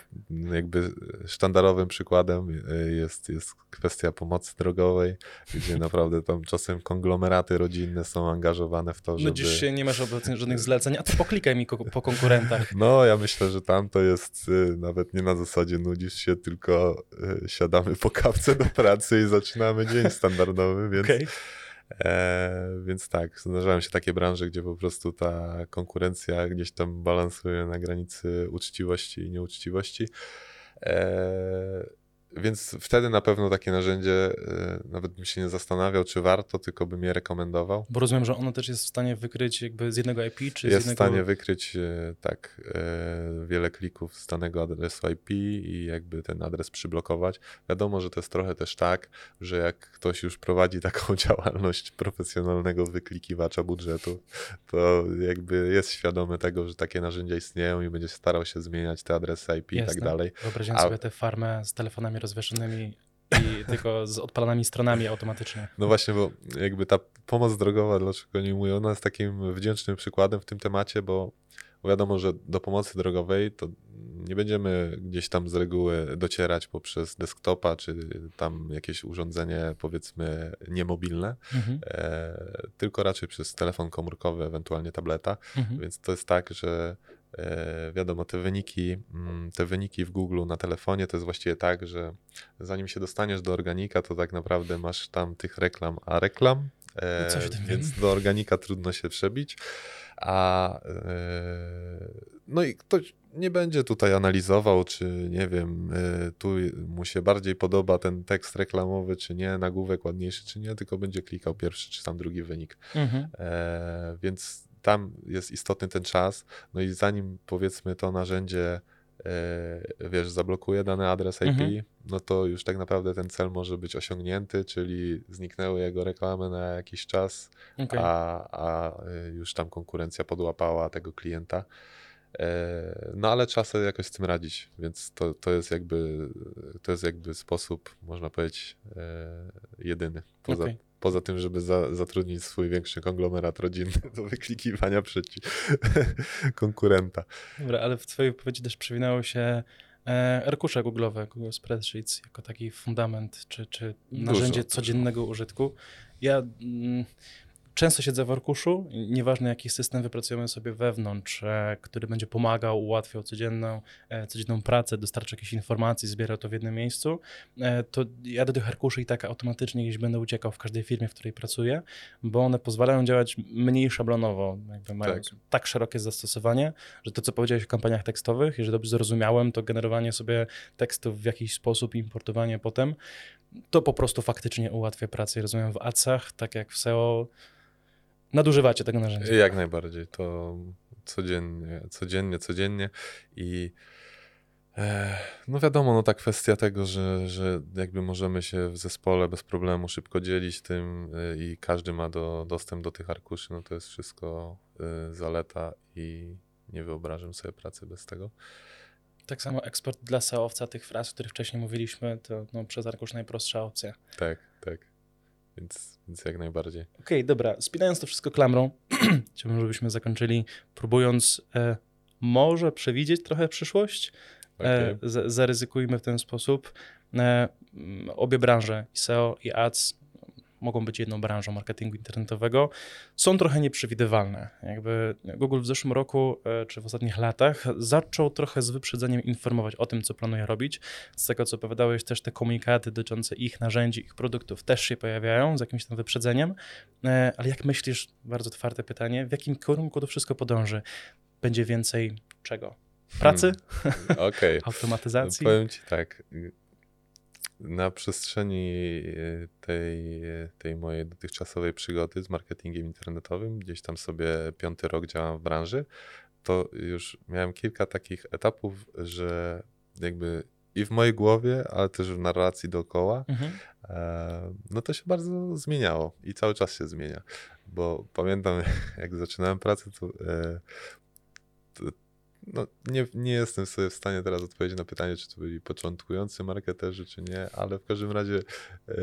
jakby sztandarowym przykładem jest, jest kwestia pomocy drogowej, gdzie naprawdę tam czasem konglomeraty rodzinne są angażowane w to, żeby... Nudzisz się, nie masz obecnie żadnych zleceń, a ty poklikaj mi po konkurentach. No, ja myślę, że tam to jest y, nawet nie na zasadzie nudzisz się, tylko y, siadamy po kawce do pracy i zaczynamy dzień standardowy, więc... Okay. E, więc tak, zdarzają się takie branże, gdzie po prostu ta konkurencja gdzieś tam balansuje na granicy uczciwości i nieuczciwości. E, więc wtedy na pewno takie narzędzie, e, nawet bym się nie zastanawiał, czy warto, tylko bym je rekomendował. Bo rozumiem, że ono też jest w stanie wykryć jakby z jednego IP, czy jest z jednego... w stanie wykryć e, tak e, wiele klików z danego adresu IP i jakby ten adres przyblokować. Wiadomo, że to jest trochę też tak, że jak ktoś już prowadzi taką działalność profesjonalnego wyklikiwacza budżetu, to jakby jest świadomy tego, że takie narzędzia istnieją i będzie starał się zmieniać te adresy IP Jasne. i tak dalej. Wyobraźmy A... sobie tę farmę z telefonami rozwieszonymi i tylko z odpalanymi stronami automatycznie. No właśnie, bo jakby ta pomoc drogowa, dlaczego nie mówię, ona jest takim wdzięcznym przykładem w tym temacie, bo wiadomo, że do pomocy drogowej to nie będziemy gdzieś tam z reguły docierać poprzez desktopa, czy tam jakieś urządzenie powiedzmy niemobilne, mhm. e, tylko raczej przez telefon komórkowy, ewentualnie tableta, mhm. więc to jest tak, że wiadomo, te wyniki, mm, te wyniki w Google na telefonie to jest właściwie tak, że zanim się dostaniesz do organika, to tak naprawdę masz tam tych reklam, a reklam, e, więc wiem. do organika trudno się przebić. A e, no i ktoś nie będzie tutaj analizował, czy nie wiem, tu mu się bardziej podoba ten tekst reklamowy, czy nie, nagłówek ładniejszy, czy nie, tylko będzie klikał pierwszy, czy tam drugi wynik. Mhm. E, więc tam jest istotny ten czas, no i zanim powiedzmy to narzędzie e, wiesz, zablokuje dany adres IP, mhm. no to już tak naprawdę ten cel może być osiągnięty, czyli zniknęły jego reklamy na jakiś czas, okay. a, a e, już tam konkurencja podłapała tego klienta. E, no ale trzeba sobie jakoś z tym radzić, więc to, to, jest, jakby, to jest jakby sposób, można powiedzieć, jedyny. Poza, okay. Poza tym, żeby za, zatrudnić swój większy konglomerat rodzinny do wyklikiwania przeciw konkurenta. Dobra, ale w twojej wypowiedzi też przewinęło się e, arkusze Google'owe, Google Spreadsheets jako taki fundament czy, czy narzędzie dużo, codziennego użytku. Ja mm, często siedzę w arkuszu, nieważne jaki system wypracujemy sobie wewnątrz, e, który będzie pomagał, ułatwiał codzienną, e, codzienną pracę, dostarcza jakieś informacji, zbiera to w jednym miejscu, e, to ja do tych arkuszy i tak automatycznie gdzieś będę uciekał w każdej firmie, w której pracuję, bo one pozwalają działać mniej szablonowo, jakby mają tak. tak szerokie zastosowanie, że to, co powiedziałeś w kampaniach tekstowych, jeżeli dobrze zrozumiałem, to generowanie sobie tekstów w jakiś sposób, importowanie potem, to po prostu faktycznie ułatwia pracę. rozumiem w ACach, tak jak w SEO, nadużywacie tego narzędzia. Jak najbardziej. To codziennie, codziennie, codziennie i e, no wiadomo, no ta kwestia tego, że, że jakby możemy się w zespole bez problemu szybko dzielić tym e, i każdy ma do, dostęp do tych arkuszy, no to jest wszystko e, zaleta i nie wyobrażam sobie pracy bez tego. Tak samo eksport dla SEO-owca tych fraz, o których wcześniej mówiliśmy, to no, przez arkusz najprostsza opcja. Tak, tak. Więc, więc jak najbardziej. Okej, okay, dobra. Spinając to wszystko klamrą, chciałbym, żebyśmy zakończyli, próbując e, może przewidzieć trochę przyszłość. E, okay. z, zaryzykujmy w ten sposób. E, obie branże, i SEO i ads, mogą być jedną branżą marketingu internetowego, są trochę nieprzewidywalne. Jakby Google w zeszłym roku, e, czy w ostatnich latach, zaczął trochę z wyprzedzeniem informować o tym, co planuje robić. Z tego, co opowiadałeś, też te komunikaty dotyczące ich narzędzi, ich produktów też się pojawiają z jakimś tam wyprzedzeniem. E, ale jak myślisz, bardzo otwarte pytanie, w jakim kierunku to wszystko podąży? Będzie więcej czego? Pracy? Hmm. Okay. Automatyzacji? No, powiem ci tak na przestrzeni e, tej, tej mojej dotychczasowej przygody z marketingiem internetowym, gdzieś tam sobie piąty rok działam w branży, to już miałem kilka takich etapów, że jakby i w mojej głowie, ale też w narracji dookoła, mhm. E, no to się bardzo zmieniało i cały czas się zmienia. Bo pamiętam, jak zaczynałem pracę, e, to no, nie, nie jestem sobie w stanie teraz odpowiedzieć na pytanie, czy to byli początkujący marketerzy, czy nie, ale w każdym razie e,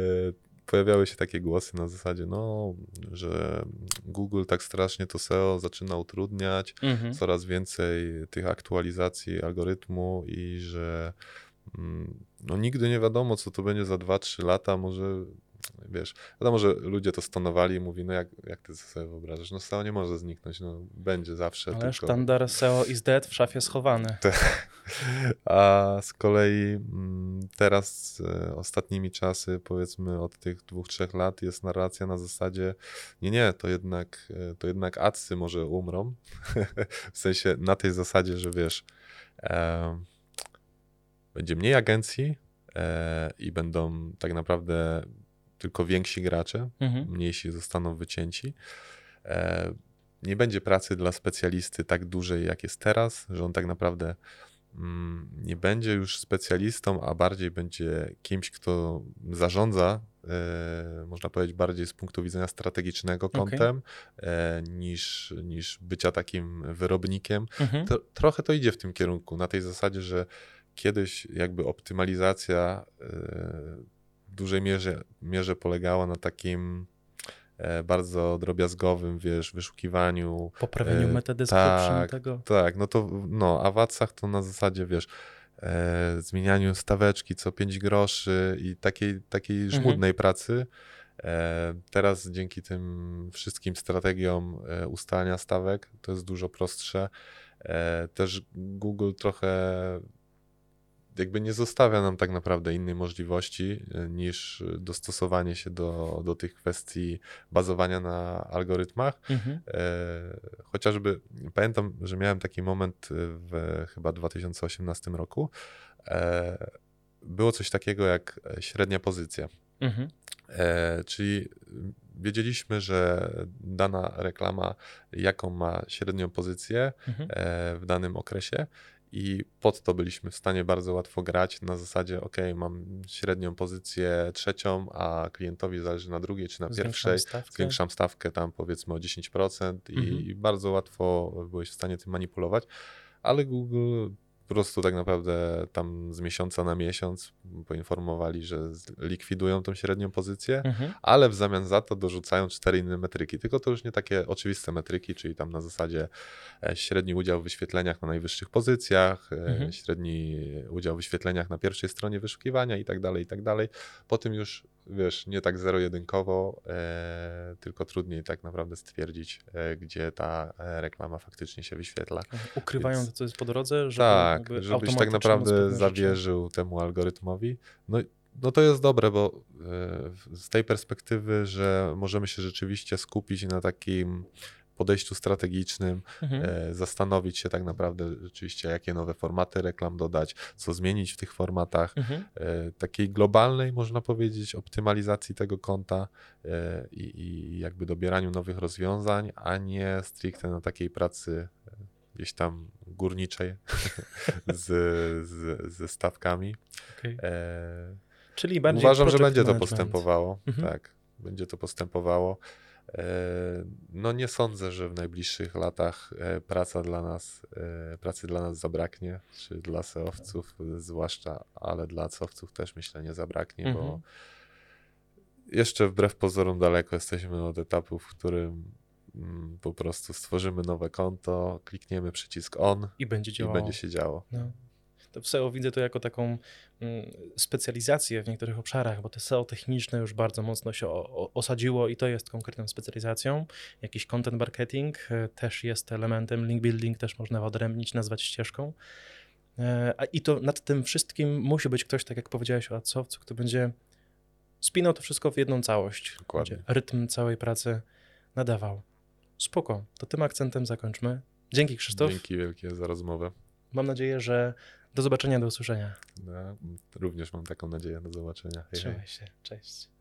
pojawiały się takie głosy na zasadzie, no, że Google tak strasznie to SEO zaczyna utrudniać, mhm. coraz więcej tych aktualizacji algorytmu i że mm, no nigdy nie wiadomo, co to będzie za 2-3 lata, może wiesz, wiadomo, że ludzie to stonowali i mówi, no jak, jak ty sobie wyobrażasz, no SEO nie może zniknąć, no będzie zawsze. Ale tylko... sztandar SEO is dead w szafie schowany. A z kolei mm, teraz e, ostatnimi czasy, powiedzmy od tych dwóch, trzech lat jest narracja na zasadzie, nie, nie, to jednak, e, to jednak adsy może umrą, w sensie na tej zasadzie, że wiesz, e, będzie mniej agencji, e, i będą tak naprawdę tylko więksi gracze, mhm. mniejsi zostaną wycięci. E, nie będzie pracy dla specjalisty tak dużej, jak jest teraz, że on tak naprawdę mm, nie będzie już specjalistą, a bardziej będzie kimś, kto zarządza, e, można powiedzieć, bardziej z punktu widzenia strategicznego kątem, okay. e, niż, niż bycia takim wyrobnikiem. Mhm. To, trochę to idzie w tym kierunku, na tej zasadzie, że kiedyś jakby optymalizacja e, dużej mierze, mierze polegała na takim e, bardzo drobiazgowym, wiesz, wyszukiwaniu. Poprawieniu e, metody tak, tego. Tak, no to, no, a w adsach to na zasadzie, wiesz, e, zmienianiu staweczki co 5 groszy i takiej, takiej mhm. żmudnej mhm. pracy. E, teraz dzięki tym wszystkim strategiom e, ustalania stawek to jest dużo prostsze. Też Google trochę jakby nie zostawia nam tak naprawdę innej możliwości e, niż dostosowanie się do, do tych kwestii bazowania na algorytmach. Mhm. E, chociażby pamiętam, że miałem taki moment w chyba 2018 roku. E, było coś takiego jak średnia pozycja. Mhm. E, czyli wiedzieliśmy, że dana reklama, jaką ma średnią pozycję mhm. e, w danym okresie i pod to byliśmy w stanie bardzo łatwo grać na zasadzie, ok, mam średnią pozycję trzecią, a klientowi zależy na drugiej czy na zwiększam pierwszej, stawkę. zwiększam stawkę tam powiedzmy o 10% mhm. i, i bardzo łatwo byłeś w stanie tym manipulować, ale Google po prostu tak naprawdę tam z miesiąca na miesiąc poinformowali, że likwidują tą średnią pozycję, mhm. ale w zamian za to dorzucają cztery inne metryki. Tylko to już nie takie oczywiste metryki, czyli tam na zasadzie e, średni udział w wyświetleniach na najwyższych pozycjach, e, mhm. średni udział w wyświetleniach na pierwszej stronie wyszukiwania i tak dalej, i tak dalej. Po tym już wiesz, nie tak zero-jedynkowo, e, tylko trudniej tak naprawdę stwierdzić, e, gdzie ta e, reklama faktycznie się wyświetla. Ukrywają Więc, to, co jest po drodze, żeby Tak, żebyś tak naprawdę zawierzył temu algorytmowi. No, no to jest dobre, bo e, z tej perspektywy, że możemy się rzeczywiście skupić na takim podejściu strategicznym, mhm. e, zastanowić się tak naprawdę rzeczywiście, jakie nowe formaty reklam dodać, co zmienić w tych formatach, mhm. e, takiej globalnej, można powiedzieć, optymalizacji tego konta e, i, i jakby dobieraniu nowych rozwiązań, a nie stricte na takiej pracy gdzieś tam górniczej z, z, ze stawkami. Okay. E, Czyli bardziej Uważam, że będzie to postępowało. Mhm. Tak, będzie to postępowało. E, no nie sądzę, że w najbliższych latach e, praca dla nas, e, pracy dla nas zabraknie, czy dla seowców zwłaszcza, ale dla cowców też myślę nie zabraknie, mhm. bo jeszcze wbrew pozorom daleko jesteśmy od etapu, w którym mm, po prostu stworzymy nowe konto, klikniemy przycisk on i będzie, działało. i będzie się działo. No to w SEO widzę to jako taką mm, specjalizację w niektórych obszarach, bo te SEO techniczne już bardzo mocno się osadziło i to jest konkretną specjalizacją. Jakiś content marketing e, też jest elementem, link building też można odrębnić, nazwać ścieżką. E, I to nad tym wszystkim musi być ktoś, tak jak powiedziałeś o AdSowcu, kto będzie spinał to wszystko w jedną całość. Dokładnie. Rytm całej pracy nadawał. Spoko, to tym akcentem zakończmy. Dzięki Krzysztof. Dzięki wielkie za rozmowę. Mam nadzieję, że do zobaczenia, do usłyszenia. No, również mam taką nadzieję. Do zobaczenia. Hej, Trzymaj się. Cześć.